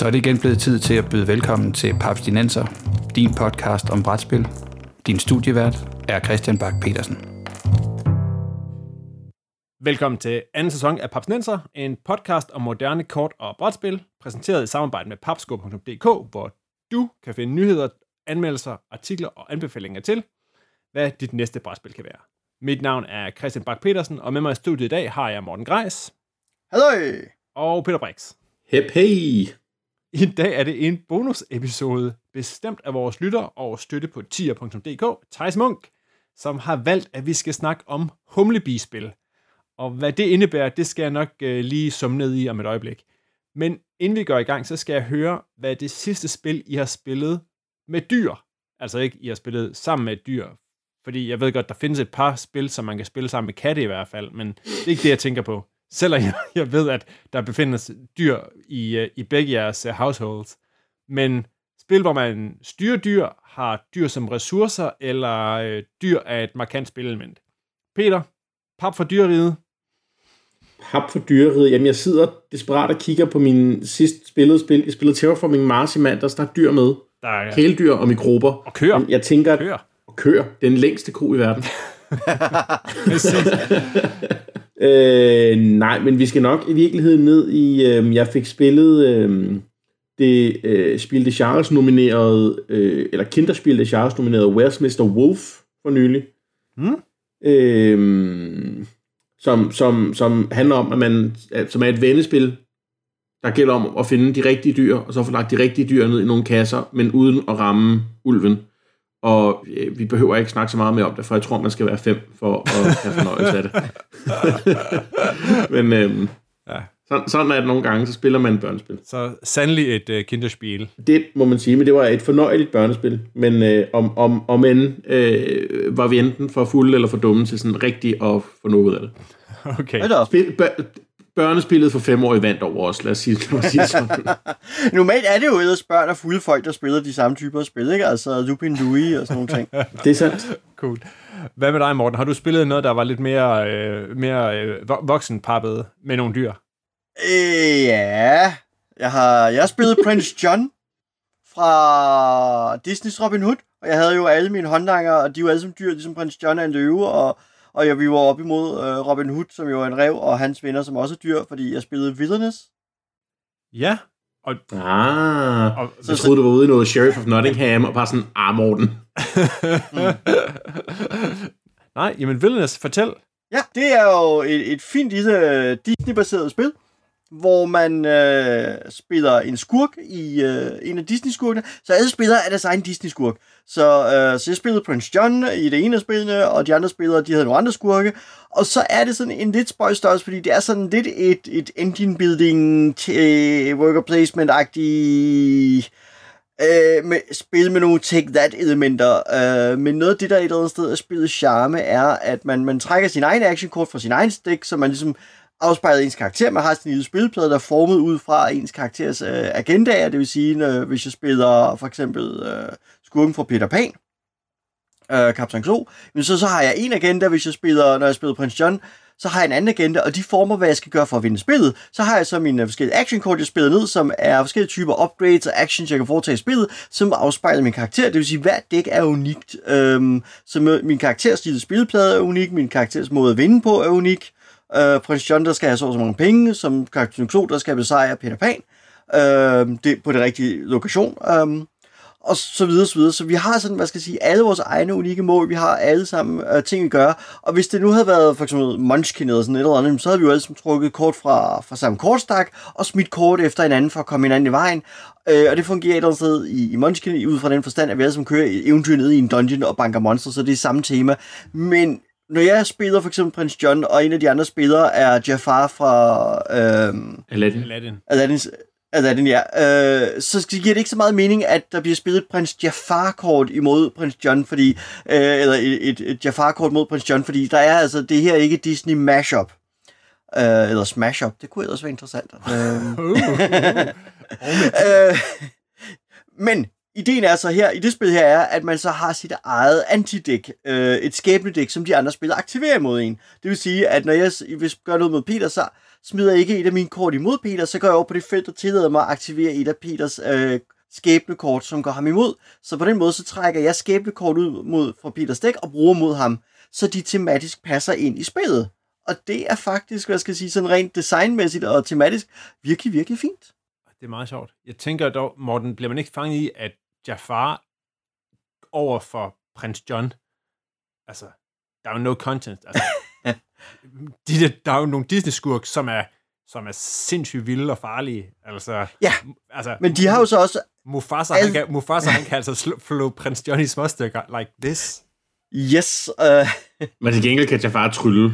Så er det igen blevet tid til at byde velkommen til Paps Dinenser, din podcast om brætspil. Din studievært er Christian Bak petersen Velkommen til anden sæson af Papsnenser, en podcast om moderne kort- og brætspil, præsenteret i samarbejde med papsko.dk, hvor du kan finde nyheder, anmeldelser, artikler og anbefalinger til, hvad dit næste brætspil kan være. Mit navn er Christian Bak petersen og med mig i studiet i dag har jeg Morten Greis. Hallo! Og Peter Brix. Hep hey! I dag er det en bonusepisode, bestemt af vores lytter og støtte på tier.dk, Thijs Munk, som har valgt, at vi skal snakke om humlebispil. Og hvad det indebærer, det skal jeg nok øh, lige summe ned i om et øjeblik. Men inden vi går i gang, så skal jeg høre, hvad det sidste spil, I har spillet med dyr. Altså ikke, I har spillet sammen med et dyr. Fordi jeg ved godt, der findes et par spil, som man kan spille sammen med katte i hvert fald, men det er ikke det, jeg tænker på selvom jeg, jeg ved, at der befinder sig dyr i, øh, i begge jeres uh, households. Men spil, hvor man styrer dyr, har dyr som ressourcer, eller øh, dyr er et markant spilelement. Peter, pap for dyreriget. Pap for dyreriget. Jamen, jeg sidder desperat og kigger på min sidst spillede spil. Jeg spillede Terraforming Mars i mandags. Der er dyr med. Der er Kæledyr og mikrober. Og køer. Jeg tænker, at køer. Og køer. Den længste ko i verden. øh, nej, men vi skal nok i virkeligheden ned i... Øh, jeg fik spillet øh, det øh, Spil de Charles nominerede, øh, eller Kinderspil de Charles nominerede Where's Mr. Wolf for nylig. Mm. Øh, som, som, som handler om, at man, som er et vennespil, der gælder om at finde de rigtige dyr, og så få lagt de rigtige dyr ned i nogle kasser, men uden at ramme ulven. Og øh, vi behøver ikke snakke så meget mere om det, for jeg tror, man skal være fem for at have fornøjelse af det. Men øhm, ja. sådan, sådan er det nogle gange, så spiller man et børnespil. Så sandelig et uh, kinderspil. Det må man sige, men det var et fornøjeligt børnespil. Men øh, om, om, om end øh, var vi enten for fulde eller for dumme til sådan rigtigt at få noget af det. Okay. Spil, bør, børnespillet for fem år i vandt over os, lad os sige, lad os sige sådan. Normalt er det jo ellers børn og fulde folk, der spiller de samme typer af spil, ikke? Altså Lupin Louis og sådan nogle ting. det er sandt. Cool. Hvad med dig, Morten? Har du spillet noget, der var lidt mere, øh, mere øh, voksenpappet med nogle dyr? Øh, ja. Jeg har, jeg har spillet Prince John fra Disney's Robin Hood, og jeg havde jo alle mine håndlanger, og de var alle som dyr, ligesom Prince John er en løve, og og jeg, vi var op imod øh, Robin Hood, som jo er en rev, og hans venner, som også er dyr, fordi jeg spillede Wilderness. Ja. Og, ah, og, jeg troede, du var ude i noget Sheriff of Nottingham, og bare sådan, ah, Morten. mm. Nej, jamen Wilderness, fortæl. Ja, det er jo et, et fint lille Disney-baseret spil, hvor man øh, spiller en skurk i øh, en af Disney-skurkene. Så alle spillere er deres egen Disney-skurk. Så, øh, så jeg spillede Prince John i det ene af spillene, og de andre spillere, de havde nogle andre skurke. Og så er det sådan en lidt spøj størrelse, fordi det er sådan lidt et, et engine building, øh, t- worker placement-agtigt øh, med, spil med nogle take that elementer. Øh, men noget af det, der et eller andet sted er spillet charme, er, at man, man trækker sin egen action kort fra sin egen stik, så man ligesom afspejler ens karakter. Man har sin lille spilplade, der er formet ud fra ens karakteres øh, agendaer. Det vil sige, når, hvis jeg spiller for eksempel øh, skurken fra Peter Pan, øh, Kaptajn Klo, men så, så har jeg en agenda, hvis jeg spiller, når jeg spiller Prince John, så har jeg en anden agenda, og de former, hvad jeg skal gøre for at vinde spillet. Så har jeg så mine øh, forskellige actionkort, jeg spiller ned, som er forskellige typer upgrades og actions, jeg kan foretage i spillet, som afspejler min karakter. Det vil sige, at hver dæk er unikt. Øhm, så min karakterstil lille spilplade er unik, min karakters måde at vinde på er unik. Øh, Prins John, der skal have så, så mange penge, som Kaptajn Klo, der skal besejre Peter Pan øh, det, på det rigtige lokation. Øh, og så videre, så videre. Så vi har sådan, hvad skal jeg sige, alle vores egne unikke mål. Vi har alle sammen øh, ting, vi gør. Og hvis det nu havde været for eksempel Munchkin eller sådan et eller andet, så havde vi jo alle sammen trukket kort fra, fra samme kortstak og smidt kort efter hinanden for at komme hinanden i vejen. Øh, og det fungerer et eller andet sted i, i Munchkin, ud fra den forstand, at vi alle sammen kører eventyr ned i en dungeon og banker monster, så det er samme tema. Men når jeg spiller for eksempel Prins John, og en af de andre spillere er Jafar fra... Øh, Aladdin. Aladdin. Aladdin. Aladdin, ja. Øh, så giver det ikke så meget mening, at der bliver spillet prins Jafar-kort imod prins John, fordi, øh, eller et, et, et Jafar-kort mod prins John, fordi der er altså det her ikke Disney mashup. Øh, eller smash-up. Det kunne ellers være interessant. øh, uh, uh, uh. øh, men ideen er så her, i det spil her, er, at man så har sit eget antidæk, øh, et skæbnedæk, som de andre spillere aktiverer imod en. Det vil sige, at når jeg hvis gør noget mod Peter, så smider ikke et af mine kort imod Peter, så går jeg over på det felt, der tillader mig at aktivere et af Peters øh, skæbnekort, som går ham imod. Så på den måde, så trækker jeg skæbnekort ud mod, fra Peters dæk og bruger mod ham, så de tematisk passer ind i spillet. Og det er faktisk, hvad skal jeg sige, sådan rent designmæssigt og tematisk virkelig, virkelig fint. Det er meget sjovt. Jeg tænker dog, Morten, bliver man ikke fanget i, at Jafar over for prins John, altså, der er jo no content. Altså, de, der, der er jo nogle Disney-skurk, som er, som er sindssygt vilde og farlige. Altså, Ja, altså, Men de har jo så også... Mufasa, Al- han kan, Mufasa, han kan altså slå, flå prins John i småstykker like this. Yes, øh, Men til gengæld kan jeg bare trylle.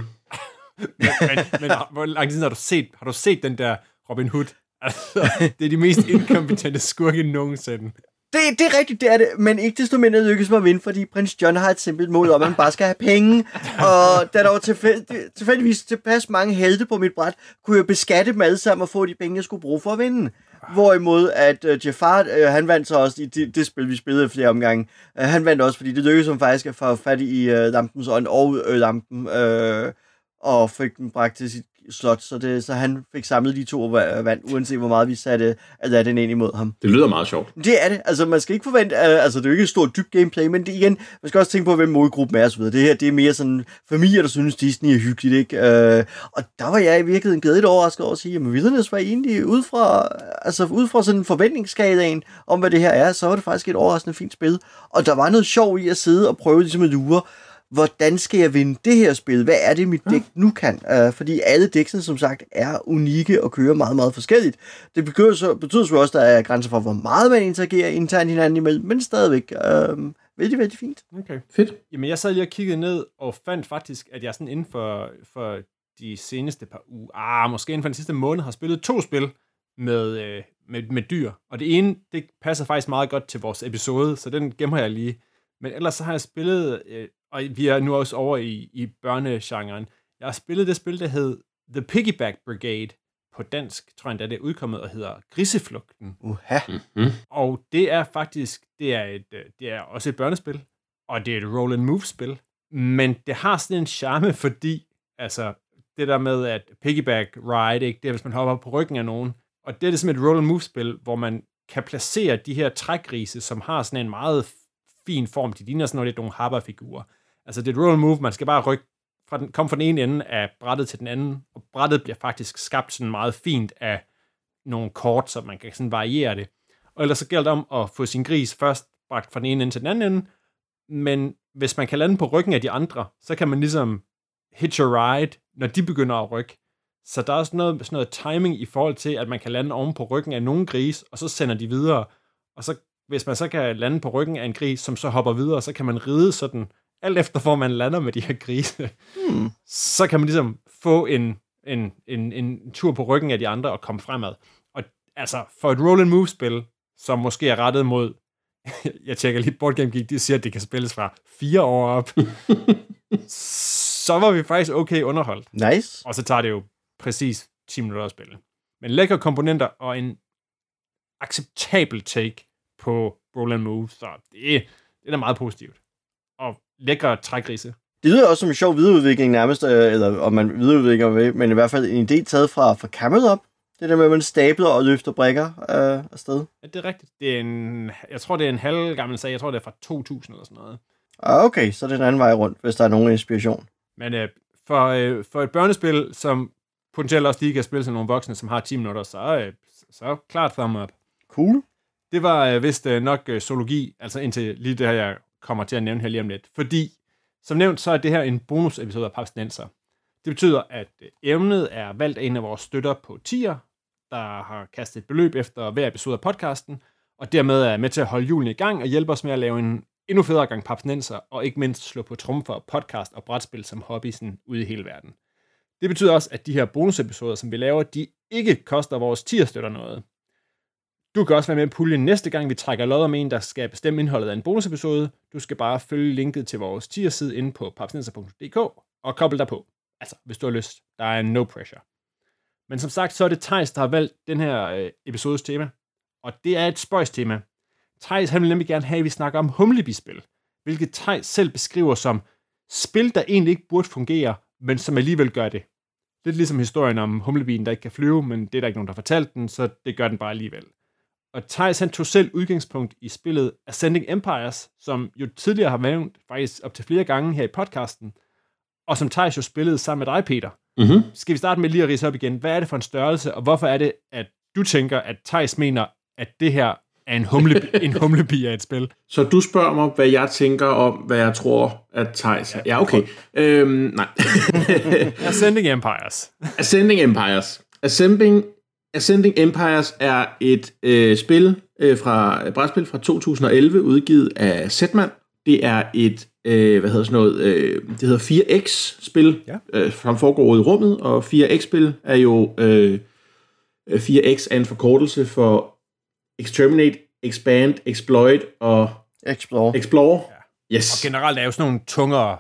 Men, men, men hvor lang tid har du set, har du set den der Robin Hood? Altså, det er de mest inkompetente skurke nogensinde det, det er rigtigt, det er det, men ikke desto mindre lykkes mig at vinde, fordi prins John har et simpelt mål om, at han bare skal have penge, og da der var tilfældig, tilfældigvis tilpas mange helte på mit bræt, kunne jeg beskatte dem alle sammen og få de penge, jeg skulle bruge for at vinde. Hvorimod at uh, Jafar, uh, han vandt så også i det, det spil, vi spillede flere omgange. Uh, han vandt også, fordi det lykkedes ham faktisk at få fat i uh, lampens ånd og uh, lampen, uh, og fik den bragt til sit slot, så, det, så han fik samlet de to og va- vandt, uanset hvor meget vi satte Aladdin ind imod ham. Det lyder meget sjovt. Det er det. Altså, man skal ikke forvente, uh, altså, det er jo ikke et stort dybt gameplay, men det igen, man skal også tænke på, hvem målgruppen er så videre. Det her, det er mere sådan familier, der synes, Disney er hyggeligt, ikke? Uh, og der var jeg i virkeligheden glædeligt overrasket over at sige, at Wilderness var egentlig ud fra, altså, ud fra sådan en forventningsskalaen om, hvad det her er, så var det faktisk et overraskende fint spil. Og der var noget sjov i at sidde og prøve ligesom at lure, hvordan skal jeg vinde det her spil? Hvad er det, mit dæk nu kan? Uh, fordi alle dæksene, som sagt, er unikke og kører meget, meget forskelligt. Det betyder så, betyder så også, at der er grænser for, hvor meget man interagerer internt hinanden imellem, men stadigvæk uh, vældig, vældig fint. Okay. Fedt. Jamen, jeg sad lige og kiggede ned og fandt faktisk, at jeg sådan inden for, for de seneste par uger, ah, måske inden for den sidste måned, har spillet to spil med, øh, med, med dyr. Og det ene, det passer faktisk meget godt til vores episode, så den gemmer jeg lige. Men ellers så har jeg spillet, øh, og vi er nu også over i, i børnegenren, jeg har spillet det spil, der hed The Piggyback Brigade på dansk, tror jeg endda det er udkommet, og hedder Griseflugten. Uha. Mm. Og det er faktisk, det er, et, øh, det er også et børnespil, og det er et roll and move spil, men det har sådan en charme, fordi, altså, det der med at piggyback ride, ikke, det er, hvis man hopper på ryggen af nogen, og det er det som et roll and move spil, hvor man kan placere de her trækgrise, som har sådan en meget fin form, de ligner sådan noget lidt nogle hopperfigurer. Altså, det er et roll move, man skal bare rykke fra den, komme fra den ene ende af brættet til den anden, og brættet bliver faktisk skabt sådan meget fint af nogle kort, så man kan sådan variere det. Og ellers så gælder det om at få sin gris først bragt fra den ene ende til den anden ende, men hvis man kan lande på ryggen af de andre, så kan man ligesom hitch a ride, når de begynder at rykke. Så der er også noget, sådan noget timing i forhold til, at man kan lande oven på ryggen af nogle gris, og så sender de videre. Og så, hvis man så kan lande på ryggen af en gris, som så hopper videre, så kan man ride sådan, alt efter hvor man lander med de her grise, Hmm. så kan man ligesom få en, en, en, en tur på ryggen af de andre og komme fremad. Og altså, for et roll and move spil, som måske er rettet mod, jeg tjekker lige Board Game Geek, de siger, at det kan spilles fra fire år op, så var vi faktisk okay underholdt. Nice. Og så tager det jo præcis 10 minutter at spille. Men lækre komponenter og en acceptabel take på roll and move, så det, det er meget positivt. Og lækre trækrise. Det lyder også som en sjov videreudvikling nærmest, øh, eller om man videreudvikler med, men i hvert fald en idé taget fra, fra Camelot. Det der med, at man stabler og løfter brækker øh, afsted. Ja, det er rigtigt. Det er en, jeg tror, det er en halv gammel sag. Jeg tror, det er fra 2000 eller sådan noget. Ah, okay, så er det den anden vej rundt, hvis der er nogen inspiration. Men øh, for, øh, for et børnespil, som potentielt også lige kan spille som nogle voksne, som har 10 minutter, så, øh, så klart thumb up. Cool. Det var øh, vist øh, nok øh, zoologi, altså indtil lige det her, jeg kommer til at nævne her lige om lidt. Fordi, som nævnt, så er det her en bonusepisode af Papsnenser. Det betyder, at øh, emnet er valgt af en af vores støtter på tier, der har kastet et beløb efter hver episode af podcasten, og dermed er med til at holde julen i gang og hjælpe os med at lave en endnu federe gang papsnenser, og ikke mindst slå på trumfer, podcast og brætspil som hobby sådan ude i hele verden. Det betyder også, at de her bonusepisoder, som vi laver, de ikke koster vores tierstøtter noget. Du kan også være med i puljen næste gang, vi trækker lod om en, der skal bestemme indholdet af en bonusepisode. Du skal bare følge linket til vores tierside inde på papsnenser.dk og koble dig på. Altså, hvis du har lyst. Der er no pressure. Men som sagt, så er det Thijs, der har valgt den her øh, episodes tema. Og det er et spøjs tema. Thijs, han vil nemlig gerne have, at vi snakker om humlebispil, hvilket Thijs selv beskriver som spil, der egentlig ikke burde fungere, men som alligevel gør det. Lidt ligesom historien om humlebien, der ikke kan flyve, men det er der ikke nogen, der har fortalt den, så det gør den bare alligevel. Og Thijs han tog selv udgangspunkt i spillet Ascending Empires, som jo tidligere har været faktisk op til flere gange her i podcasten, og som Thijs jo spillede sammen med dig, Peter. Mm-hmm. Skal vi starte med lige at rise op igen? Hvad er det for en størrelse, og hvorfor er det, at du tænker, at Thijs mener, at det her er en, humle, en humlebi af et spil? Så du spørger mig, hvad jeg tænker om, hvad jeg tror, at Thijs er. Ja, okay. Øhm, nej. Ascending Empires. Ascending Empires. Ascending, Ascending Empires er et øh, spil øh, fra et brætspil fra 2011, udgivet af Zetman. Det er et, øh, hvad hedder sådan noget, øh, det hedder 4X-spil, Ja. øh, som foregår i rummet, og 4X-spil er jo, øh, 4X er en forkortelse for Exterminate, Expand, Exploit og Explore. Explore. Og Yes. generelt er jo sådan nogle tungere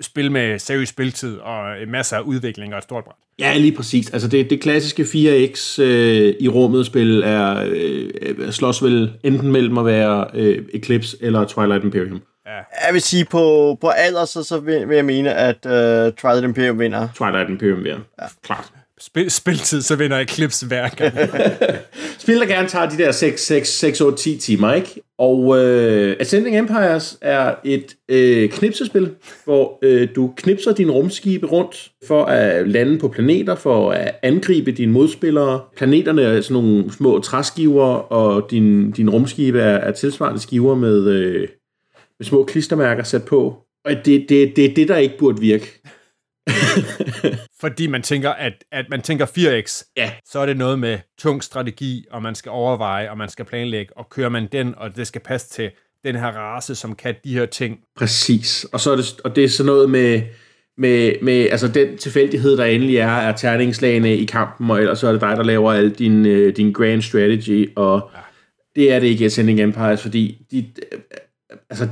spil med seriøs spiltid og øh, masser af udvikling og et stort bræt. Ja, lige præcis. Altså det, det klassiske 4X øh, i rummet spil er øh, slås vel enten mellem at være øh, Eclipse eller Twilight Imperium. Jeg vil sige, på, på alder, så, så vil, vil jeg mene, at uh, Twilight Imperium vinder. Twilight Imperium, ja. ja. Klart. Spil, spiltid, så vinder Eclipse hver gang. Spil, der gerne tager de der 6, 6, 6 8, 10 timer, ikke? Og øh, Ascending Empires er et øh, knipsespil, hvor øh, du knipser dine rumskibe rundt for at lande på planeter, for at angribe dine modspillere. Planeterne er sådan nogle små træskiver, og din, din rumskibe er, er tilsvarende skiver med, øh, med små klistermærker sat på. Og det, det, det er det, der ikke burde virke. Fordi man tænker, at, at man tænker 4X, Ja. så er det noget med tung strategi, og man skal overveje, og man skal planlægge, og kører man den, og det skal passe til den her race, som kan de her ting. Præcis. Og, så er det, og det er sådan noget med, med, med altså den tilfældighed, der endelig er, er terningslagene i kampen, og ellers så er det dig, der laver al din, øh, din grand strategy, og ja. det er det ikke i Ascending Empires, fordi de, øh, altså,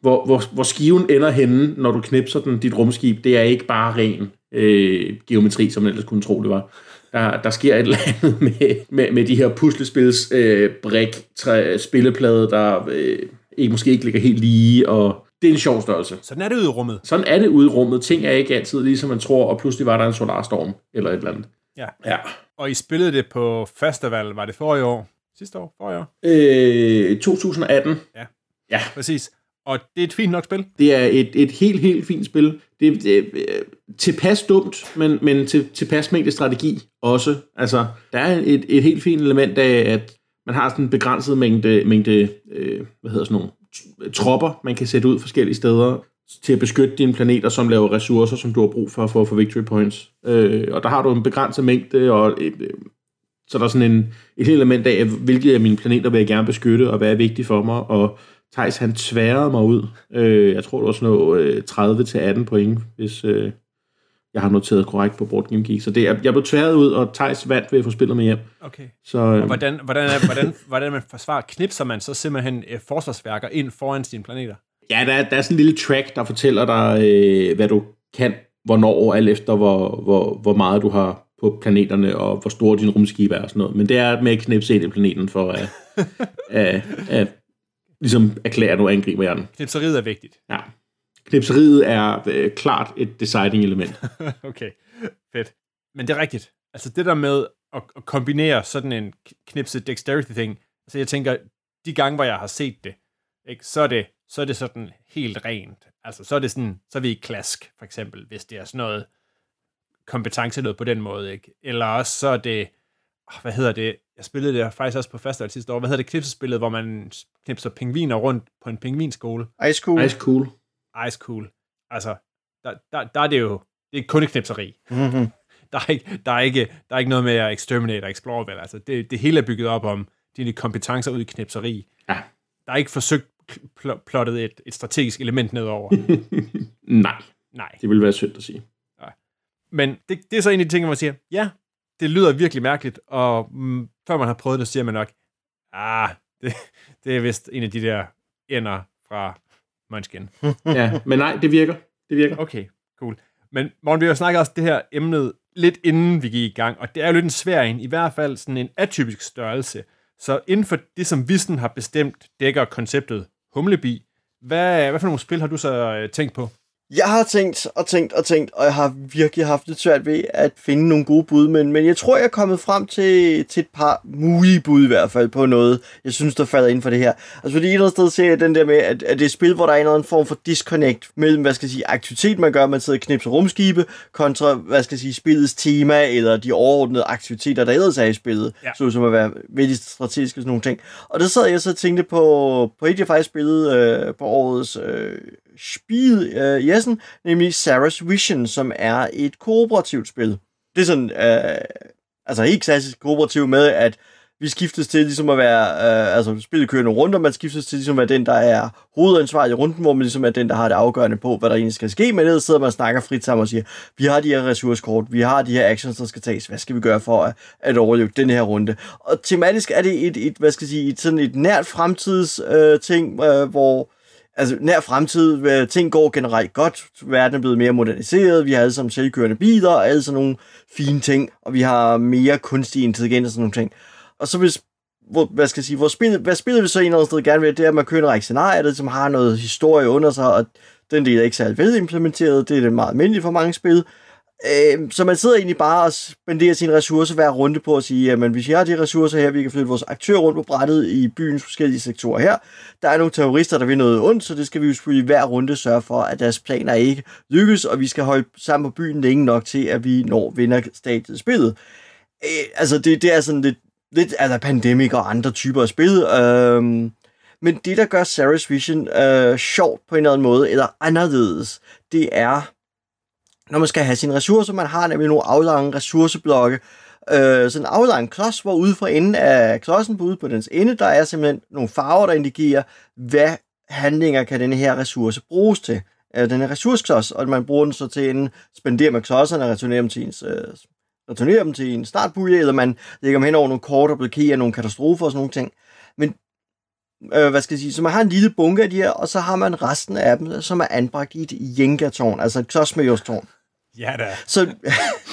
hvor, hvor, hvor skiven ender henne, når du knipser den, dit rumskib, det er ikke bare ren øh, geometri, som man ellers kunne tro, det var. Der, der sker et eller andet med, med, med de her puslespils øh, brik, træ, spilleplade, der øh, ikke, måske ikke ligger helt lige, og det er en sjov størrelse. Sådan er det ude i rummet. Sådan er det ude i rummet. Ting er ikke altid ligesom man tror, og pludselig var der en solarstorm, eller et eller andet. Ja. Ja. Og I spillede det på festival, var det forrige år? Sidste år? Forrige år? Øh, 2018. Præcis. Og det er et fint nok spil. Det er et, et helt, helt fint spil. Det er det, er øh, tilpas dumt, men, men til, tilpas mængde strategi også. Altså, der er et, et helt fint element af, at man har sådan en begrænset mængde, mængde øh, hvad hedder sådan nogle, tropper, man kan sætte ud forskellige steder til at beskytte dine planeter, som laver ressourcer, som du har brug for for at få victory points. Øh, og der har du en begrænset mængde, og øh, øh så der er sådan en, et helt element af, hvilke af mine planeter vil jeg gerne beskytte, og hvad er vigtigt for mig, og Thijs, han tværede mig ud. Øh, jeg tror, det var sådan noget øh, 30-18 point, hvis øh, jeg har noteret korrekt på Board Game Geek. Så det, er- jeg blev tværet ud, og Thijs vandt ved at få spillet med hjem. Okay. Så øh, Hvordan, hvordan, er, hvordan, hvordan man forsvarer, knipser man så simpelthen øh, forsvarsværker ind foran sine planeter? ja, der, er- der er sådan en lille track, der fortæller dig, øh, hvad du kan, hvornår, alt efter hvor, hvor, hvor meget du har på planeterne, og hvor store din rumskib er og sådan noget. Men det er med at knipse ind i planeten for at, at, at ligesom erklære, at nu angriber jeg den. Knipseriet er vigtigt. Ja. Knipseriet er øh, klart et deciding element. okay, fedt. Men det er rigtigt. Altså det der med at, at kombinere sådan en knipset dexterity ting, altså jeg tænker, de gange, hvor jeg har set det, ikke, så, er det, så er det sådan helt rent. Altså så er det sådan, så er vi i klask, for eksempel, hvis det er sådan noget kompetence noget på den måde, ikke? Eller også så er det, hvad hedder det, jeg spillede det faktisk også på festival sidste år, hvad hedder det knipsespillet, hvor man knipser pingviner rundt på en pingvinskole? Ice Cool. Nice cool. Ice Cool. Altså, der, der, der er det jo, det er kun et knipseri. Mm-hmm. Der er, ikke, der, er ikke, der er ikke noget med at exterminate og explore, vel? Altså, det, det hele er bygget op om dine kompetencer ud i knipseri. Ja. Der er ikke forsøgt pl- plottet et, et strategisk element nedover. Nej, Nej. det ville være synd at sige. Men det, det er så en af de ting, hvor man siger, ja, det lyder virkelig mærkeligt, og mm, før man har prøvet det, siger man nok, ah, det, det er vist en af de der ender fra Munchkin. Ja, men nej, det virker. Det virker. Okay, cool. Men Morten, vi har jo snakket også det her emnet lidt inden vi gik i gang, og det er jo lidt en svær en, i hvert fald sådan en atypisk størrelse, Så inden for det, som vi sådan har bestemt, dækker konceptet Humlebi, hvad, hvad for nogle spil har du så øh, tænkt på? Jeg har tænkt og tænkt og tænkt, og jeg har virkelig haft det svært ved at finde nogle gode bud, men, men jeg tror, jeg er kommet frem til, til et par mulige bud i hvert fald på noget, jeg synes, der falder ind for det her. Altså fordi et eller andet sted ser jeg den der med, at, at det er et spil, hvor der er en eller anden form for disconnect mellem, hvad skal jeg sige, aktivitet, man gør, man sidder og knipser rumskibe, kontra, hvad skal jeg sige, spillets tema, eller de overordnede aktiviteter, der ellers er i spillet, Ja. så som at være vældig strategiske og sådan nogle ting. Og der sad jeg så og tænkte på, på et, jeg faktisk spillede øh, på årets øh, spil øh, Jessen, nemlig Sarah's Vision, som er et kooperativt spil. Det er sådan, øh, altså helt klassisk kooperativt med, at vi skiftes til ligesom at være, øh, altså spillet kører nogle runder, man skiftes til ligesom at være den, der er hovedansvarlig i runden, hvor man ligesom er den, der har det afgørende på, hvad der egentlig skal ske, men ellers sidder man og snakker frit sammen og siger, vi har de her ressourcekort, vi har de her actions, der skal tages, hvad skal vi gøre for at, at overleve den her runde? Og tematisk er det et, et hvad skal jeg sige, et, sådan et nært fremtids øh, ting, øh, hvor altså nær fremtid, øh, ting går generelt godt, verden er blevet mere moderniseret, vi har alle sammen selvkørende biler, og alle sådan nogle fine ting, og vi har mere kunstig intelligens og sådan nogle ting. Og så hvis, hvor, hvad skal jeg sige, hvor spillet, hvad spillet vi så en eller anden sted gerne vil, det er, at man kører en række scenarier, der som har noget historie under sig, og den del er ikke særlig velimplementeret, det er det meget almindeligt for mange spil. Øh, så man sidder egentlig bare og spenderer sine ressourcer hver runde på at sige, at hvis jeg har de ressourcer her, vi kan flytte vores aktører rundt på brættet i byens forskellige sektorer her. Der er nogle terrorister, der vil noget ondt, så det skal vi jo selvfølgelig hver runde sørge for, at deres planer ikke lykkes, og vi skal holde sammen på byen længe nok til, at vi når vinder stadiet spillet. Øh, altså, det, det er sådan lidt, lidt altså Pandemic og andre typer af spil. Øh, men det, der gør Sarah's Vision øh, sjovt på en eller anden måde, eller anderledes, det er, når man skal have sine ressourcer, man har nemlig nogle aflange ressourceblokke, øh, sådan en aflang klods, hvor ude for enden af klodsen, på ude på dens ende, der er simpelthen nogle farver, der indikerer, hvad handlinger kan denne her ressource bruges til. Øh, den her ressourceklods, og man bruger den så til en spendere med klodserne og returnere dem til ens øh, returnere dem til en startpulje, eller man lægger dem hen over nogle kort og blokerer nogle katastrofer og sådan nogle ting. Men, øh, hvad skal jeg sige, så man har en lille bunke af de her, og så har man resten af dem, som er anbragt i et jenga altså et klodsmajorstårn. Ja da. Så,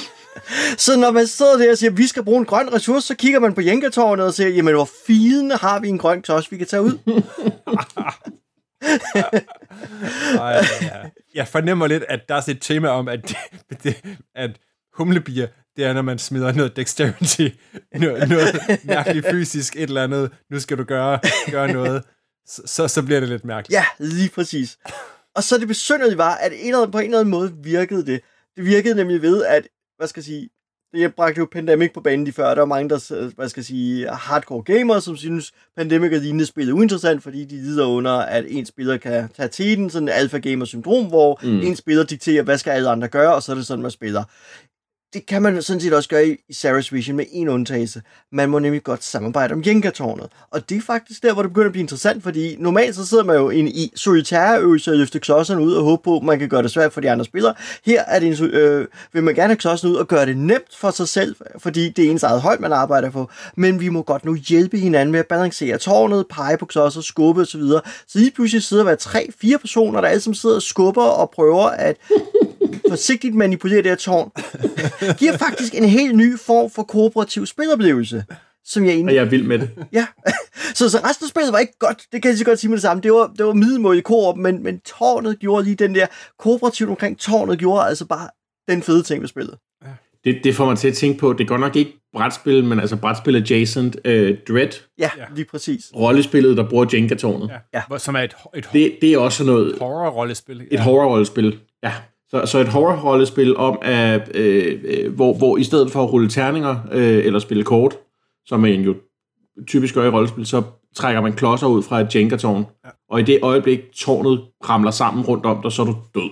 så når man sidder der og siger, at vi skal bruge en grøn ressource, så kigger man på Jenga-tårnet og siger, jamen hvor fine har vi en grøn klods, vi kan tage ud? Ej, ja. Jeg fornemmer lidt, at der er et tema om, at, det, det, at humlebier, det er, når man smider noget dexterity, noget, noget mærkeligt fysisk, et eller andet, nu skal du gøre, gøre noget, så, så, så bliver det lidt mærkeligt. Ja, lige præcis. Og så det besynderlige var, at en eller anden, på en eller anden måde virkede det. Det virkede nemlig ved, at, hvad skal jeg sige, jeg bragte jo Pandemic på banen lige før, der var mange, der, hvad skal jeg sige, hardcore gamere, som synes, Pandemic og lignende spil er uinteressant, fordi de lider under, at en spiller kan tage tiden, sådan en alfa-gamer-syndrom, hvor mm. en spiller dikterer, hvad skal alle andre gøre, og så er det sådan, man spiller. Det kan man sådan set også gøre i, i Sarah's Vision med en undtagelse. Man må nemlig godt samarbejde om Jenga-tårnet. Og det er faktisk der, hvor det begynder at blive interessant, fordi normalt så sidder man jo en i solitæreøvelse og løfte klodserne ud og håbe på, at man kan gøre det svært for de andre spillere. Her er det en, øh, vil man gerne have klodserne ud og gøre det nemt for sig selv, fordi det er ens eget hold, man arbejder på. Men vi må godt nu hjælpe hinanden med at balancere tårnet, pege på klodser, skubbe osv. Så, så lige pludselig sidder der tre, fire personer, der alle sammen sidder og skubber og prøver at forsigtigt manipulere det her tårn, giver faktisk en helt ny form for kooperativ spiloplevelse, som jeg Og egentlig... jeg er vild med det. Ja, så, så resten af spillet var ikke godt, det kan jeg så godt sige med det samme. Det var, det var middelmål i koop, men, men tårnet gjorde lige den der kooperativt omkring tårnet, gjorde altså bare den fede ting ved spillet. det. Det får mig til at tænke på, det er godt nok ikke brætspil, men altså brætspil adjacent uh, Dread, Ja, Ja. ja. lige præcis. rollespillet, der bruger Jenga-tårnet. Ja. Ja. Som er et, et, Det, det er også noget, horror-rollespil. et horror-rollespil. Ja. Så, så et horror-rollespil om, at, øh, øh, hvor, hvor i stedet for at rulle terninger øh, eller spille kort, som man jo typisk gør i rollespil, så trækker man klodser ud fra et Jenga-tårn. Ja. Og i det øjeblik, tårnet ramler sammen rundt om dig, så er du død.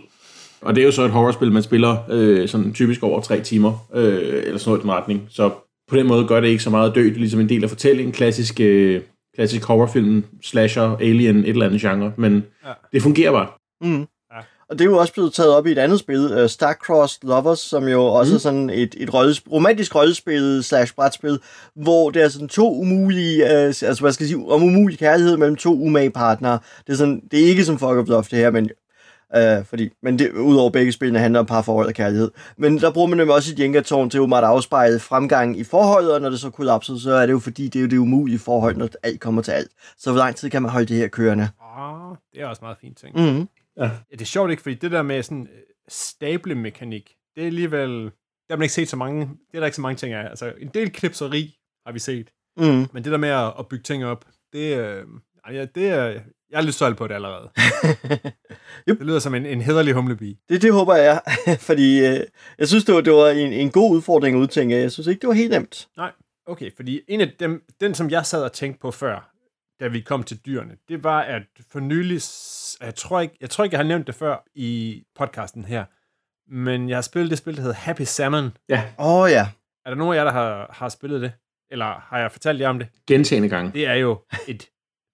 Og det er jo så et horrorspil, man spiller øh, sådan typisk over tre timer, øh, eller sådan noget i den retning. Så på den måde gør det ikke så meget død. Det er ligesom en del af fortællingen. Klassisk, øh, klassisk horrorfilm, slasher, alien, et eller andet genre. Men ja. det fungerer bare. Mm. Og det er jo også blevet taget op i et andet spil, uh, Starcrossed Lovers, som jo også Mm. er sådan et, et rollesp- romantisk rollespil slash brætspil, hvor det er sådan to umulige, uh, altså hvad skal jeg sige, om umulig kærlighed mellem to umage partnere. Det er, sådan, det er ikke som Fuck of Love det her, men Uh, fordi, men det, udover begge spillene handler om parforhold og kærlighed. Men der bruger man nemlig også et Jenga-tårn til at afspejle fremgang i forholdet, og når det så kollapser, så er det jo fordi, det er jo det umulige forhold, når alt kommer til alt. Så hvor lang tid kan man holde det her kørende? Ah, det er også meget fint ting. Mm-hmm. Ja, det er sjovt ikke, fordi det der med sådan øh, stable-mekanik, det er alligevel, der har man ikke set så mange, det er der ikke så mange ting af. Altså, en del knipseri har vi set, Mm. men det der med at, at bygge ting op, det, øh, ja, det er, jeg er lidt solgt på det allerede. Yep. Det lyder som en, en hederlig humlebi. Det, det håber jeg, fordi øh, jeg synes, det var, det var en, en god udfordring at udtænke. Jeg synes ikke, det var helt nemt. Okay, fordi en af dem, den som jeg sad og tænkte på før, da vi kom til dyrene, det var, at for nylig, jeg tror ikke, jeg, tror ikke, jeg har nævnt det før i podcasten her, men jeg har spillet det spil, der hedder Happy Salmon. Åh oh, ja. Er der nogen af jer, der har, har spillet det? Eller har jeg fortalt jer om det? Gentagende gange. Det er jo et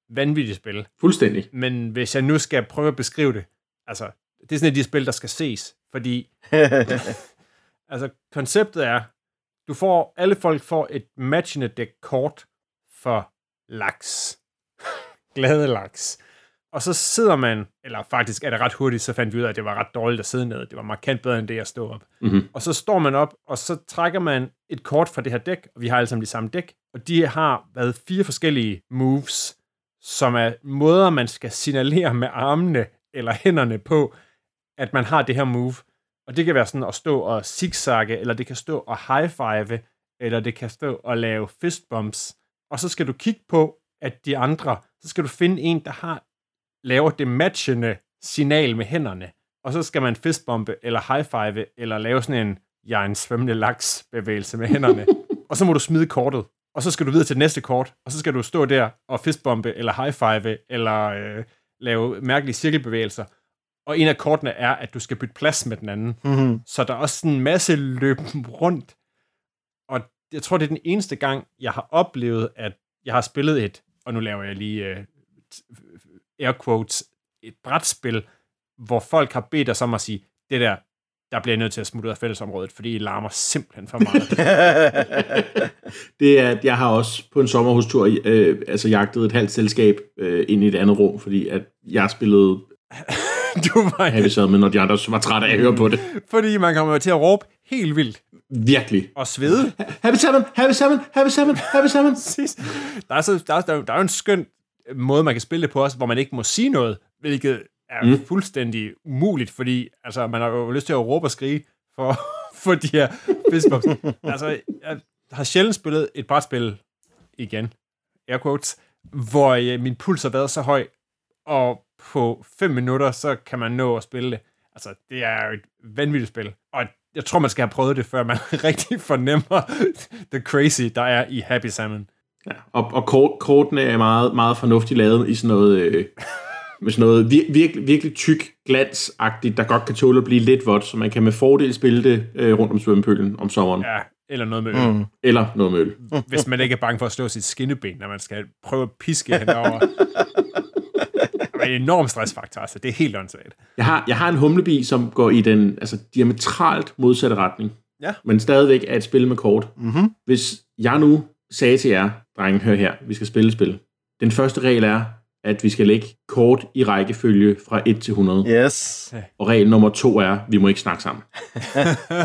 vanvittigt spil. Fuldstændig. Men hvis jeg nu skal prøve at beskrive det, altså, det er sådan et af de spil, der skal ses, fordi altså, konceptet er, du får, alle folk får et matchende dæk kort for laks. Glade laks. Og så sidder man, eller faktisk er det ret hurtigt, så fandt vi ud af, at det var ret dårligt at sidde ned. Det var markant bedre end det at stå op. Mm-hmm. Og så står man op, og så trækker man et kort fra det her dæk, og vi har alle sammen de samme dæk, og de har været fire forskellige moves, som er måder, man skal signalere med armene eller hænderne på, at man har det her move. Og det kan være sådan at stå og zigzagge, eller det kan stå og high-five, eller det kan stå og lave fist bumps. Og så skal du kigge på, at de andre, så skal du finde en, der har laver det matchende signal med hænderne. Og så skal man fistbombe, eller high-five, eller lave sådan en, jeg er en svømmende laks bevægelse med hænderne. og så må du smide kortet. Og så skal du videre til det næste kort, og så skal du stå der og fistbombe, eller high-five, eller øh, lave mærkelige cirkelbevægelser. Og en af kortene er, at du skal bytte plads med den anden. mm-hmm. Så der er også sådan en masse løb rundt. Og jeg tror, det er den eneste gang, jeg har oplevet, at jeg har spillet et, og nu laver jeg lige uh, air quotes, et brætspil, hvor folk har bedt os om at sige, det der, der bliver jeg nødt til at smutte ud af fællesområdet, fordi I larmer simpelthen for meget. Det er, at jeg har også på en sommerhustur øh, altså jagtet et halvt selskab øh, ind i et andet rum, fordi at jeg spillede du var, Happy Salmon, og de andre var trætte af at høre på det. fordi man kommer til at råbe helt vildt Virkelig. og svede. Happy Salmon, Happy Salmon, Happy Salmon, Happy. Præcis. Der er, så, der, er, der, er, jo en skøn måde, man kan spille det på også, hvor man ikke må sige noget, hvilket er Mm. fuldstændig umuligt, fordi altså, man har jo lyst til at råbe og skrige for, for de her fistbumps. altså, jeg har sjældent spillet et brætspil igen, air quotes, hvor øh, min puls har været så høj, og på fem minutter, så kan man nå at spille det. Altså, det er jo et vanvittigt spil, og jeg tror, man skal have prøvet det, før man rigtig fornemmer the crazy, der er i Happy Salmon. Ja, og, og kort, kortene er meget, meget fornuftigt lavet i sådan noget, øh, med sådan noget vir, virkelig, virkelig tyk, glansagtigt, der godt kan tåle at blive lidt vådt, så man kan med fordel spille det øh, rundt om svømmepølen om sommeren. Ja. Eller noget med øl. Mm. Eller noget med øl. Hvis man ikke er bange for at slå sit skinneben, når man skal prøve at piske henover. En enorm stressfaktor, altså. Det er helt åndssvagt. Jeg har, jeg har en humlebi, som går i den altså, diametralt modsatte retning. Ja. Men stadigvæk er et spil med kort. Mm-hmm. Hvis jeg nu sagde til jer, drenge, hør her, vi skal spille spil. Den første regel er, at vi skal lægge kort i rækkefølge fra 1 til 100. Yes. Og regel nummer to er, vi må ikke snakke sammen.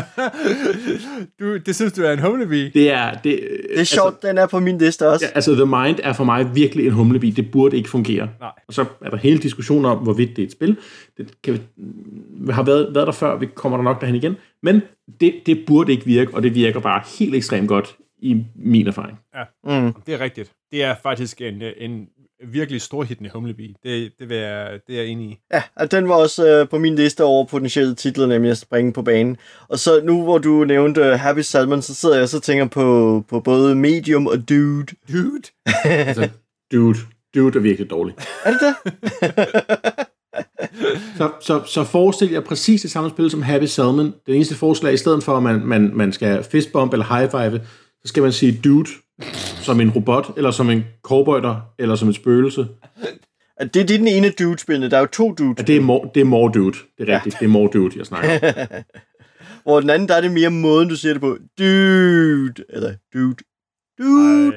du, det synes du er en humlebi? Det er, det, Det er sjovt, altså, den er på min liste også. Ja, altså, The Mind er for mig virkelig en humlebi. Det burde ikke fungere. Nej. Og så er der hele diskussionen om, hvorvidt det er et spil. Det kan vi, vi har været, været der før, vi kommer der nok derhen igen. Men det, det burde ikke virke, og det virker bare helt ekstremt godt i min erfaring. Mm. Det er rigtigt. Det er faktisk en, en virkelig storhitende humlebi. Det, det, vil jeg, det er jeg enig i. Ja, og den var også øh, på min liste over potentielle titler, nemlig at springe på banen. Og så nu, hvor du nævnte øh, Happy Salmon, så sidder jeg og så tænker på, på både Medium og Dude. Dude. Altså, dude, dude er virkelig dårlig. Er det det? Så, så, så forestil jer præcis det samme spil som Happy Salmon. Den eneste forslag, i stedet for at man, man, man skal fistbump eller high five, så skal man sige dude som en robot, eller som en cowboyter, eller som et spøgelse. det, det er den ene Dude-spillene. Der er jo to Dude. Ja, det er more, det er more dude. Det er rigtigt. Det er more dude, jeg snakker om. Hvor den anden, der er det mere måden, du siger det på. Dude. Eller Dude. Dude.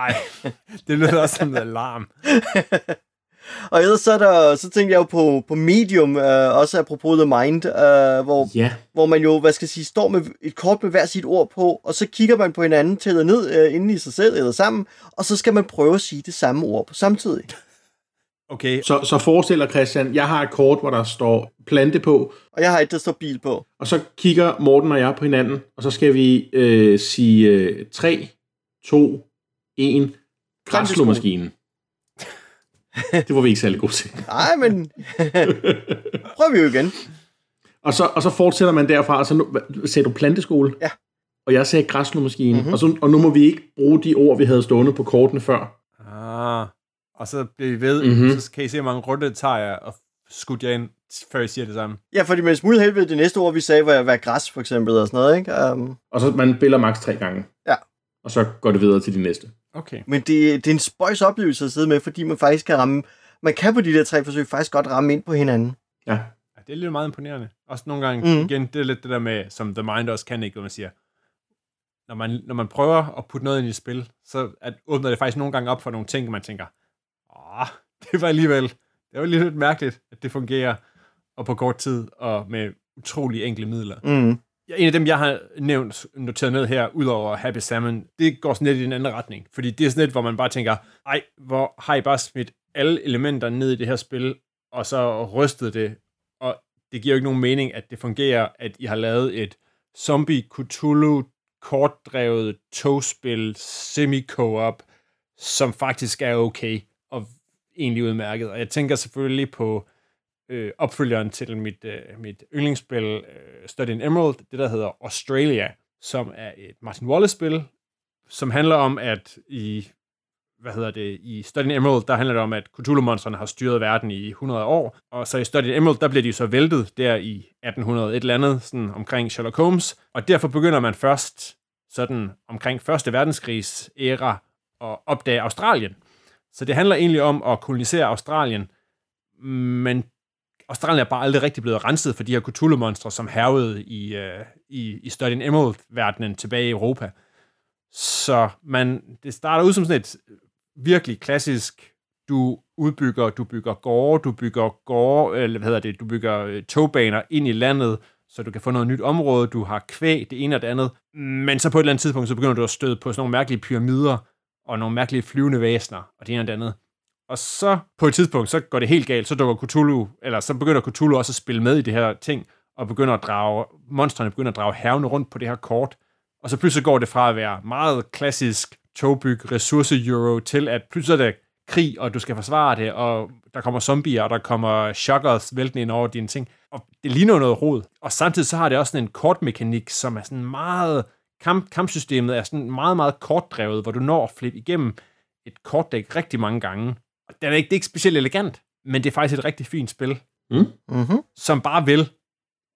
Ej, ej. det lyder også som en alarm. Og ellers så, er der, så tænkte jeg jo på, på Medium, øh, også apropos The Mind, øh, hvor, Ja, hvor man jo, hvad skal jeg sige, står med et kort med hver sit ord på, og så kigger man på hinanden, tæller ned øh, inde i sig selv eller sammen, og så skal man prøve at sige det samme ord på samtidig. Okay, så, så forestiller Christian, jeg har et kort, hvor der står plante på, Og jeg har et, der står bil på. og så kigger Morten og jeg på hinanden, og så skal vi øh, sige øh, 3, 2, 1, græsslåmaskinen. Det var vi ikke særlig gode til. Nej, men prøver vi jo igen. Og så, og så fortsætter man derfra, og så nu, sagde du planteskole? Ja. Og jeg sagde græsslåmaskine, Mhm. mm-hmm. og, så, og nu må vi ikke bruge de ord, vi havde stående på kortene før. Ah, og så bliver vi ved, Mhm. mm-hmm. så kan I se, hvor mange runder tager jeg, og skudt jer ind, før I siger det samme. Ja, fordi med smule helvede, det næste ord, vi sagde, var at være græs, for eksempel, og sådan noget, ikke? Um, Og så man spiller maks tre gange. Ja. Og så går det videre til de næste. Okay. men det, det er en spøjs oplevelse at sidde med, fordi man faktisk kan ramme, man kan på de der tre forsøg faktisk godt ramme ind på hinanden. Ja. Ja, det er lidt meget imponerende. Også nogle gange, mm. igen, det er lidt det der med, som The Mind også kan, ikke, hvor man siger, når man, når man prøver at putte noget ind i et spil, så at, åbner det faktisk nogle gange op for nogle ting, man tænker, åh, det var alligevel, det var lige lidt mærkeligt, at det fungerer, og på kort tid, og med utrolig enkle midler. Mm. En af dem, jeg har nævnt, noteret ned her, udover Happy Salmon, det går sådan lidt i en anden retning. Fordi det er sådan lidt, hvor man bare tænker, ej, hvor har I bare smidt alle elementer ned i det her spil, og så rystet det, og det giver jo ikke nogen mening, at det fungerer, at I har lavet et zombie Cthulhu kortdrevet togspil semi-co-op, som faktisk er okay og egentlig udmærket. Og jeg tænker selvfølgelig på øh, opfølgeren til mit, øh, mit yndlingsspil øh, Study in Emerald, det der hedder Australia, som er et Martin Wallace-spil, som handler om, at i hvad hedder det, i Study in Emerald, der handler det om, at Cthulhu-monstrene har styret verden i 100 år, og så i Study in Emerald, der bliver de så væltet der i 1800 et eller andet, sådan omkring Sherlock Holmes, og derfor begynder man først sådan omkring Første Verdenskrigs æra at opdage Australien. Så det handler egentlig om at kolonisere Australien, men Australien er bare aldrig rigtig blevet renset for de her Cthulhu-monstre, som hervede i, øh, i, i Study in Emerald-verdenen tilbage i Europa. Så man, det starter ud som sådan et virkelig klassisk, du udbygger, du bygger gårde, du bygger gårde, eller hvad hedder det, du bygger øh, togbaner ind i landet, så du kan få noget nyt område, du har kvæg, det ene og det andet. Men så på et eller andet tidspunkt, så begynder du at støde på sådan nogle mærkelige pyramider, og nogle mærkelige flyvende væsener, og det ene og det andet. Og så på et tidspunkt, så går det helt galt, så dukker Cthulhu, eller så begynder Cthulhu også at spille med i det her ting, og begynder at drage, monstrene begynder at drage havne rundt på det her kort. Og så pludselig går det fra at være meget klassisk togbyg, ressource-euro, til at pludselig er det krig, og du skal forsvare det, og der kommer zombier, og der kommer shockers væltende ind over dine ting. Og det ligner noget rod. Og samtidig så har det også sådan en kortmekanik, som er sådan meget... Kamp, kampsystemet er sådan meget, meget kortdrevet, hvor du når at flippe igennem et kortdæk rigtig mange gange. Og det er ikke, det er ikke specielt elegant, men det er faktisk et rigtig fint spil, Mm-hmm. som bare vil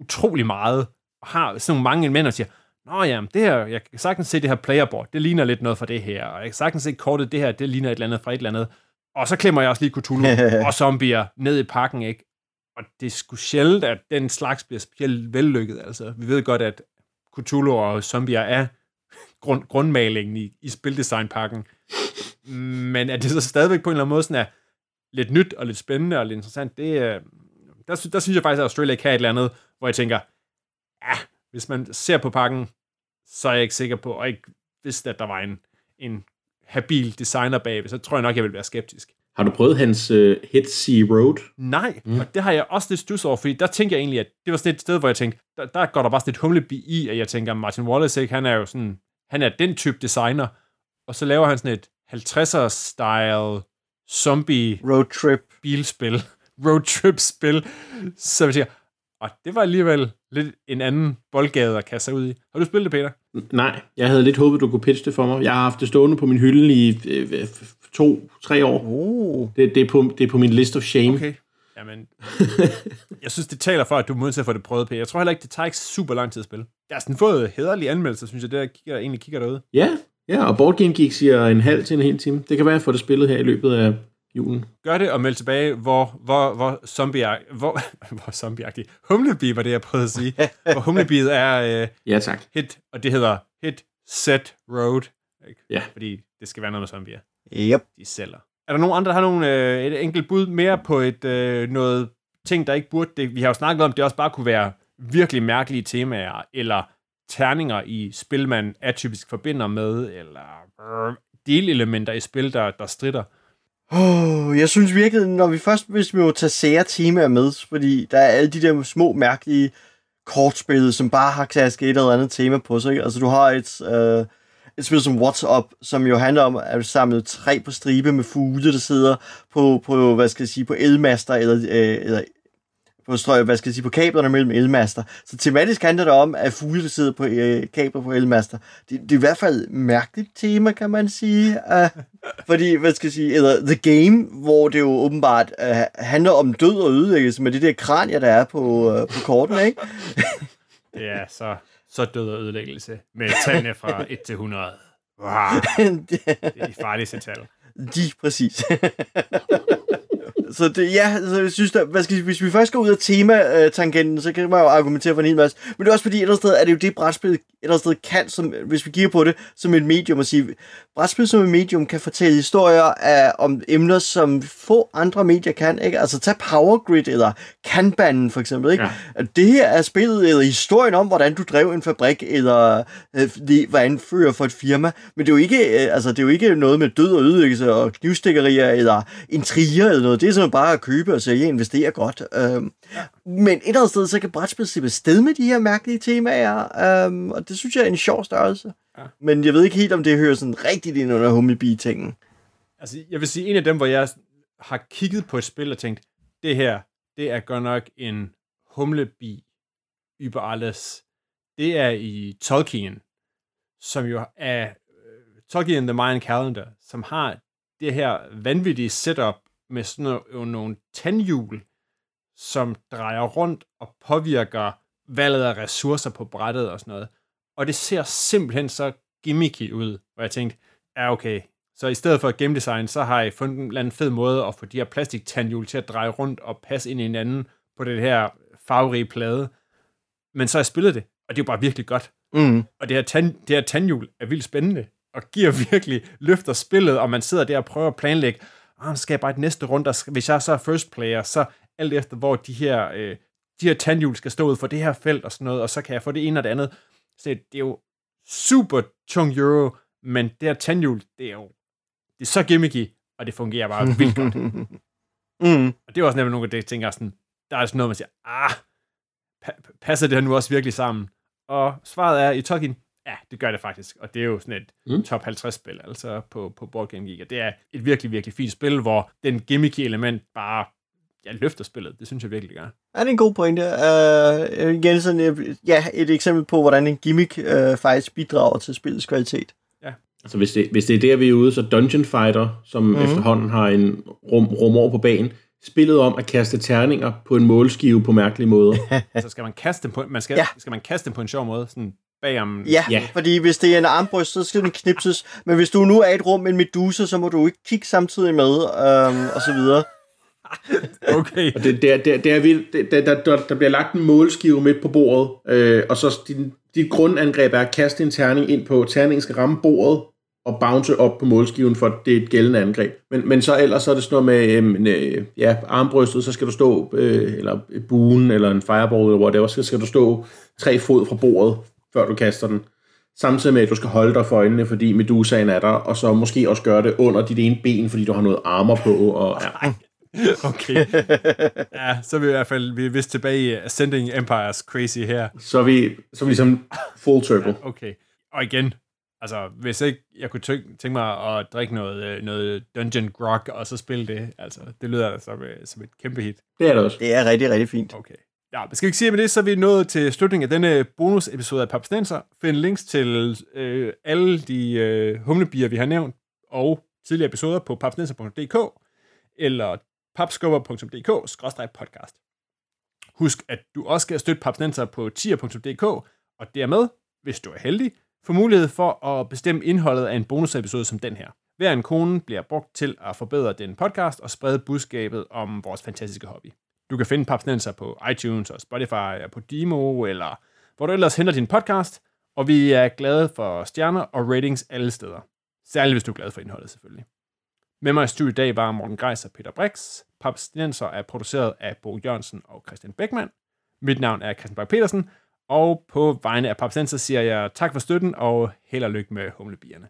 utrolig meget, og har sådan nogle mange elementer, og siger, Nå ja, det her, jeg kan sagtens se det her playerboard, det ligner lidt noget fra det her, og jeg kan sagtens se kortet, det her, det ligner et eller andet fra et eller andet. Og så klemmer jeg også lige Cthulhu og zombier ned i pakken, ikke? Og det er sgu sjældent, at den slags bliver specielt vellykket, altså. Vi ved godt, at Cthulhu og zombier er grund, grundmalingen i, i spildesignpakken. Men at det så stadigvæk på en eller anden måde sådan er lidt nyt og lidt spændende og lidt interessant, det er, der, der synes jeg faktisk, at Australia kan et eller andet, hvor jeg tænker, ja, hvis man ser på pakken, så er jeg ikke sikker på, og ikke vidste, at der var en, en habil designer bag, så tror jeg nok, jeg vil være skeptisk. Har du prøvet hans uh, Hit Sea Road? Nej, mm. og det har jeg også lidt stus over, fordi der tænker jeg egentlig, at det var sådan et sted, hvor jeg tænkte, der, der går der bare sådan et humlebi i, at jeg tænker, Martin Wallace, ikke, han er jo sådan, han er den type designer, og så laver han sådan et 50'er-style zombie Road trip. bilspil, roadtrip-spil, så jeg tænker, og det var alligevel lidt en anden boldgade at kaste sig ud i. Har du spillet det, Peter? Nej, jeg havde lidt håbet, du kunne pitche det for mig. Jeg har haft det stående på min hylde i øh, to-tre år. Oh. Det, det, er på, det er på min list of shame. Okay. Jamen, jeg synes, det taler for, at du er nødt til at få det prøvet, Peter. Jeg tror heller ikke, det tager ikke super lang tid at spille. Jeg har sådan fået hederlige anmeldelser, synes jeg, det der kigger, egentlig kigger derude. Ja, ja, og Board Game Geek siger en halv til en hel time. Det kan være, at jeg får det spillet her i løbet af julen. Gør det og meld tilbage, hvor, hvor, hvor zombie hvor, hvor zombieagtig. Humlebi var det, jeg prøvede at sige. hvor humlebiet er øh, Ja, tak. hit, og det hedder hit, set, road. Ikke? Ja. Fordi det skal være noget med zombier. Yep. De sælger. Er der nogen andre, der har nogle, øh, et enkelt bud mere på et øh, noget ting, der ikke burde det? Vi har jo snakket om, det også bare kunne være virkelig mærkelige temaer, eller terninger i spil, man atypisk forbinder med, eller øh, delelementer i spil, der, der strider. Oh, jeg synes virkelig, når vi først, hvis vi må tage sære temaer med, fordi der er alle de der små, mærkelige kortspil, som bare har klasket et eller andet tema på sig. Ikke? Altså, du har et, øh, et spil som What's Up, som jo handler om, at samle samlet træ på stribe med fugle, der sidder på, på hvad skal jeg sige, på elmaster, eller, øh, eller på, strøg, hvad skal jeg sige, på kablerne mellem elmaster. Så tematisk handler det om, at fugle sidder på øh, kabler på elmaster. Det, det er i hvert fald et mærkeligt tema, kan man sige. Uh, fordi, hvad skal jeg sige, eller The Game, hvor det jo åbenbart uh, handler om død og ødelæggelse med det der kranier, der er på, uh, på korten, ikke? er så, så død og ødelæggelse med tallene fra 1 til 100. Wow. Det er de farligste tal. De, præcis. så det, ja, så jeg synes, der, hvad skal jeg, hvis vi først går ud af tema-tangenten, øh, så kan man jo argumentere for en hel masse. Men det er også fordi, et eller andet sted er det jo det, brætspillet et eller andet sted kan, som, hvis vi kigger på det som et medium, og sige, brætspil som et medium kan fortælle historier af, om emner, som få andre medier kan, ikke? Altså, tag Power Grid, eller Kanban for eksempel, ikke? Ja. Det her er spillet, eller historien om, hvordan du drev en fabrik, eller øh, var anfører for et firma, men det er jo ikke, øh, altså, det er jo ikke noget med død og ødelæggelse og knivstikkerier, eller intriger, eller noget. Det er simpelthen bare at købe og sælge og investere godt. Øhm, ja. Men et eller andet sted, så kan brætspil slippe sted med de her mærkelige temaer, øhm, og det synes jeg er en sjov størrelse. Ja. Men jeg ved ikke helt, om det hører sådan rigtigt ind under Humlebee-tingen. Altså, jeg vil sige, en af dem, hvor jeg har kigget på et spil og tænkt, det her, det er godt nok en Humlebee über alles. Det er i Tolkien, som jo er uh, Tolkien The Mayan Calendar, som har det her vanvittige setup med sådan nogle, nogle tandhjul, som drejer rundt og påvirker valget af ressourcer på brættet og sådan noget. Og det ser simpelthen så gimmicky ud, hvor jeg tænkte, ja okay, så i stedet for game design, så har jeg fundet en eller anden fed måde at få de her plastiktandhjul til at dreje rundt og passe ind i hinanden på det her farverige plade. Men så har jeg spillet det, og det er jo bare virkelig godt. Mm. Og det her, tand, det her tandhjul er vildt spændende, og giver virkelig løfter spillet, og man sidder der og prøver at planlægge, ah, skal jeg bare et næste runde, og hvis jeg så er first player, så alt efter, hvor de her, øh, de her tandhjul skal stå ud for det her felt og sådan noget, og så kan jeg få det ene og det andet. Så det, er jo super tung euro, men det her tandhjul, det er jo det er så gimmicky, og det fungerer bare vildt godt. Mm. Og det er også nemlig nogle af det, jeg tænker sådan, der er sådan noget, man siger, ah, pa- passer det her nu også virkelig sammen? Og svaret er i Tolkien, ja, det gør det faktisk. Og det er jo sådan et mm. top 50 spil, altså på, på Board Game Geek. Og det er et virkelig, virkelig fint spil, hvor den gimmicky element bare ja, løfter spillet. Det synes jeg virkelig gør. Ja, det er en god pointe. Uh, igen sådan, ja, et eksempel på, hvordan en gimmick uh, faktisk bidrager til spillets kvalitet. Altså hvis det, hvis det er der, vi er ude, så Dungeon Fighter, som mm. efterhånden har en rum, rum over på banen, spillet om at kaste terninger på en målskive på mærkelige måder. så skal man kaste dem på, man skal, ja. skal man kaste dem på en sjov måde, sådan bagom... Ja, ja, fordi hvis det er en armbryst, så skal den knipses. Men hvis du nu er i et rum med en medusa, så må du ikke kigge samtidig med, øhm, og så videre. okay. Og det, det, det, det er vildt. Der, der, der, der bliver lagt en målskive midt på bordet, øh, og så din, dit grundangreb er at kaste en terning ind på. Terningen skal ramme bordet, og bounce op på målskiven, for det er et gældende angreb. Men, men så ellers så er det sådan noget med øh, ja, armbrystet, så skal du stå, øh, eller buen, eller en fireball, eller whatever, så skal du stå tre fod fra bordet, før du kaster den. Samtidig med, at du skal holde dig for øjnene, fordi Medusaen er der, og så måske også gøre det under dit ene ben, fordi du har noget armor på. Og, ja. okay. Ja, så er vi i hvert fald vi er vist tilbage i Ascending Empires crazy her. Så er vi, så er vi ligesom full circle. Ja, okay. Og igen, Altså, hvis ikke jeg kunne tænke mig at drikke noget, øh, noget Dungeon Grog, og så spille det, altså, det lyder som, øh, som et kæmpe hit. Det er det også. Det er rigtig, rigtig fint. Okay. Ja, men skal vi ikke sige med det, så er vi nået til slutningen af denne bonusepisode af Papstenser. Find links til øh, alle de øh, humlebier, vi har nævnt, og tidligere episoder på papstenser.dk eller papskubber.dk-podcast. Husk, at du også skal støtte Papsnenser på tier.dk, og dermed, hvis du er heldig, få mulighed for at bestemme indholdet af en bonusepisode som den her. Hver en kone bliver brugt til at forbedre den podcast og sprede budskabet om vores fantastiske hobby. Du kan finde Papsnenser på iTunes og Spotify og på Demo, eller hvor du ellers henter din podcast, og vi er glade for stjerner og ratings alle steder. Særligt hvis du er glad for indholdet selvfølgelig. Med mig i studiet i dag var Morten Greis og Peter Brix. Papstinenser er produceret af Bo Jørgensen og Christian Beckmann. Mit navn er Christian Bak petersen og på vegne af Papstinenser siger jeg tak for støtten og held og lykke med humlebierne.